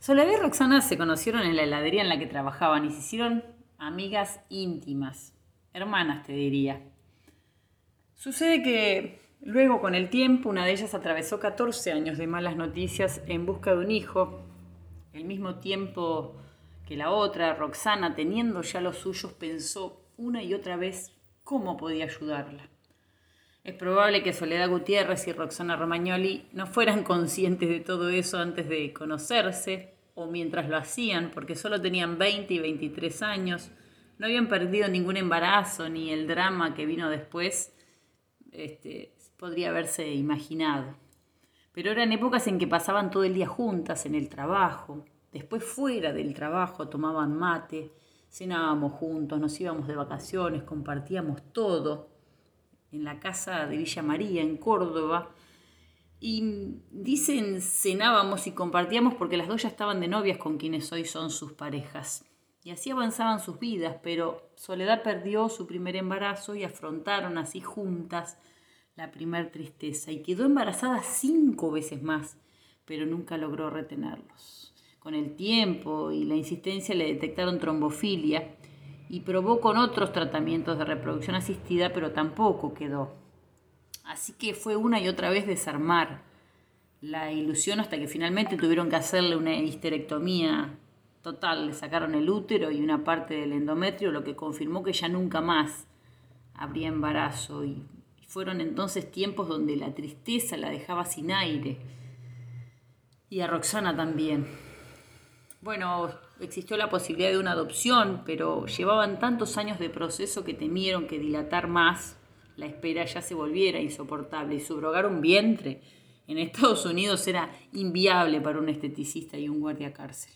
Soledad y Roxana se conocieron en la heladería en la que trabajaban y se hicieron amigas íntimas, hermanas te diría. Sucede que luego con el tiempo una de ellas atravesó 14 años de malas noticias en busca de un hijo, el mismo tiempo que la otra, Roxana, teniendo ya los suyos, pensó una y otra vez cómo podía ayudarla. Es probable que Soledad Gutiérrez y Roxana Romagnoli no fueran conscientes de todo eso antes de conocerse o mientras lo hacían, porque solo tenían 20 y 23 años, no habían perdido ningún embarazo ni el drama que vino después este, podría haberse imaginado. Pero eran épocas en que pasaban todo el día juntas en el trabajo, después fuera del trabajo tomaban mate, cenábamos juntos, nos íbamos de vacaciones, compartíamos todo en la casa de Villa María, en Córdoba. Y dicen cenábamos y compartíamos porque las dos ya estaban de novias con quienes hoy son sus parejas. Y así avanzaban sus vidas, pero Soledad perdió su primer embarazo y afrontaron así juntas la primer tristeza y quedó embarazada cinco veces más, pero nunca logró retenerlos. Con el tiempo y la insistencia le detectaron trombofilia y probó con otros tratamientos de reproducción asistida, pero tampoco quedó. Así que fue una y otra vez desarmar la ilusión hasta que finalmente tuvieron que hacerle una histerectomía total. Le sacaron el útero y una parte del endometrio, lo que confirmó que ya nunca más habría embarazo. Y fueron entonces tiempos donde la tristeza la dejaba sin aire. Y a Roxana también. Bueno, existió la posibilidad de una adopción, pero llevaban tantos años de proceso que temieron que dilatar más la espera ya se volviera insoportable y subrogar un vientre en Estados Unidos era inviable para un esteticista y un guardia cárcel.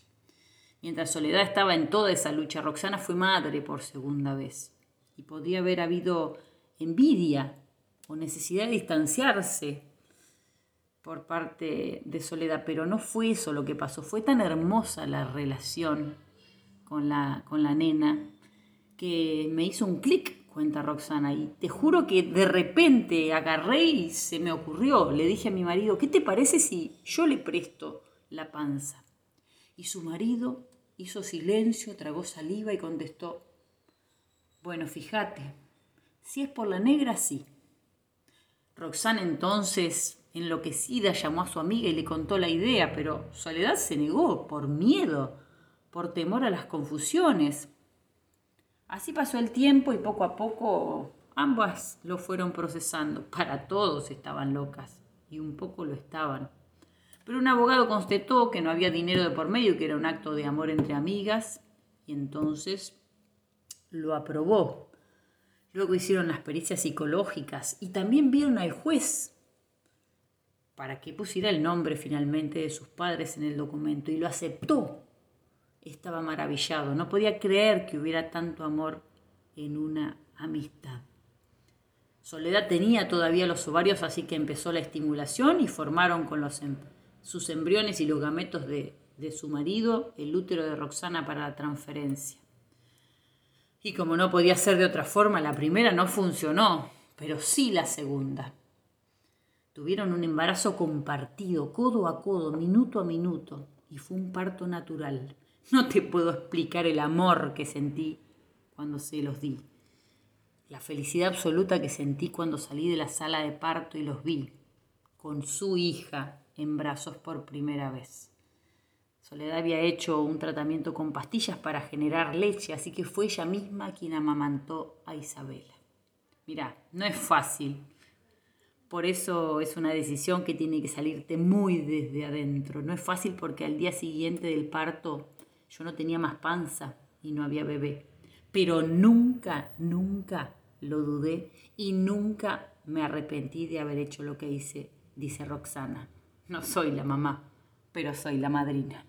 Mientras Soledad estaba en toda esa lucha, Roxana fue madre por segunda vez y podía haber habido envidia o necesidad de distanciarse por parte de Soledad, pero no fue eso lo que pasó, fue tan hermosa la relación con la, con la nena que me hizo un clic, cuenta Roxana, y te juro que de repente agarré y se me ocurrió, le dije a mi marido, ¿qué te parece si yo le presto la panza? Y su marido hizo silencio, tragó saliva y contestó, bueno, fíjate, si es por la negra, sí. Roxana entonces Enloquecida llamó a su amiga y le contó la idea, pero Soledad se negó por miedo, por temor a las confusiones. Así pasó el tiempo y poco a poco ambas lo fueron procesando. Para todos estaban locas y un poco lo estaban. Pero un abogado constató que no había dinero de por medio, que era un acto de amor entre amigas y entonces lo aprobó. Luego hicieron las pericias psicológicas y también vieron al juez para que pusiera el nombre finalmente de sus padres en el documento y lo aceptó. Estaba maravillado, no podía creer que hubiera tanto amor en una amistad. Soledad tenía todavía los ovarios, así que empezó la estimulación y formaron con los, em, sus embriones y los gametos de, de su marido el útero de Roxana para la transferencia. Y como no podía ser de otra forma, la primera no funcionó, pero sí la segunda. Tuvieron un embarazo compartido, codo a codo, minuto a minuto, y fue un parto natural. No te puedo explicar el amor que sentí cuando se los di, la felicidad absoluta que sentí cuando salí de la sala de parto y los vi, con su hija en brazos por primera vez. Soledad había hecho un tratamiento con pastillas para generar leche, así que fue ella misma quien amamantó a Isabela. Mirá, no es fácil por eso es una decisión que tiene que salirte muy desde adentro. No es fácil porque al día siguiente del parto yo no tenía más panza y no había bebé. Pero nunca, nunca lo dudé y nunca me arrepentí de haber hecho lo que hice, dice Roxana. No soy la mamá, pero soy la madrina.